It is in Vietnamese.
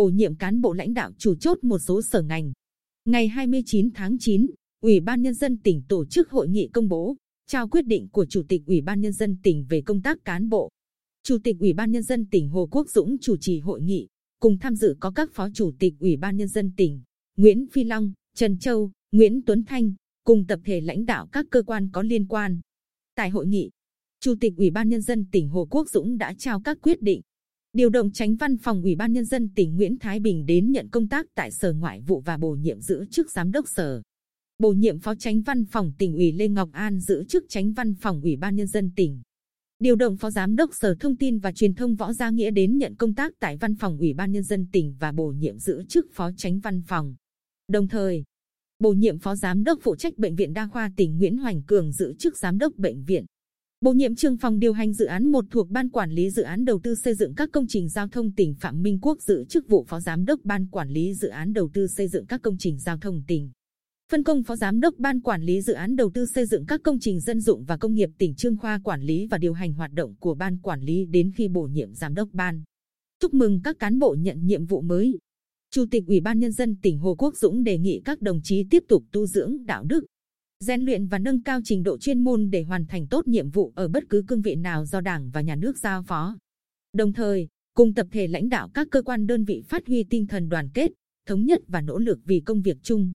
bổ nhiệm cán bộ lãnh đạo chủ chốt một số sở ngành. Ngày 29 tháng 9, Ủy ban Nhân dân tỉnh tổ chức hội nghị công bố, trao quyết định của Chủ tịch Ủy ban Nhân dân tỉnh về công tác cán bộ. Chủ tịch Ủy ban Nhân dân tỉnh Hồ Quốc Dũng chủ trì hội nghị, cùng tham dự có các Phó Chủ tịch Ủy ban Nhân dân tỉnh, Nguyễn Phi Long, Trần Châu, Nguyễn Tuấn Thanh, cùng tập thể lãnh đạo các cơ quan có liên quan. Tại hội nghị, Chủ tịch Ủy ban Nhân dân tỉnh Hồ Quốc Dũng đã trao các quyết định. Điều động tránh văn phòng Ủy ban Nhân dân tỉnh Nguyễn Thái Bình đến nhận công tác tại Sở Ngoại vụ và bổ nhiệm giữ chức Giám đốc Sở. Bổ nhiệm Phó Tránh Văn phòng tỉnh ủy Lê Ngọc An giữ chức Tránh Văn phòng Ủy ban Nhân dân tỉnh. Điều động Phó Giám đốc Sở Thông tin và Truyền thông Võ Gia Nghĩa đến nhận công tác tại Văn phòng Ủy ban Nhân dân tỉnh và bổ nhiệm giữ chức Phó Tránh Văn phòng. Đồng thời, bổ nhiệm Phó Giám đốc phụ trách Bệnh viện Đa khoa tỉnh Nguyễn Hoành Cường giữ chức Giám đốc Bệnh viện. Bổ nhiệm trường phòng điều hành dự án một thuộc Ban Quản lý Dự án Đầu tư xây dựng các công trình giao thông tỉnh Phạm Minh Quốc giữ chức vụ Phó Giám đốc Ban Quản lý Dự án Đầu tư xây dựng các công trình giao thông tỉnh. Phân công Phó Giám đốc Ban Quản lý Dự án Đầu tư xây dựng các công trình dân dụng và công nghiệp tỉnh Trương Khoa quản lý và điều hành hoạt động của Ban Quản lý đến khi bổ nhiệm Giám đốc Ban. Chúc mừng các cán bộ nhận nhiệm vụ mới. Chủ tịch Ủy ban Nhân dân tỉnh Hồ Quốc Dũng đề nghị các đồng chí tiếp tục tu dưỡng đạo đức, rèn luyện và nâng cao trình độ chuyên môn để hoàn thành tốt nhiệm vụ ở bất cứ cương vị nào do Đảng và Nhà nước giao phó. Đồng thời, cùng tập thể lãnh đạo các cơ quan đơn vị phát huy tinh thần đoàn kết, thống nhất và nỗ lực vì công việc chung.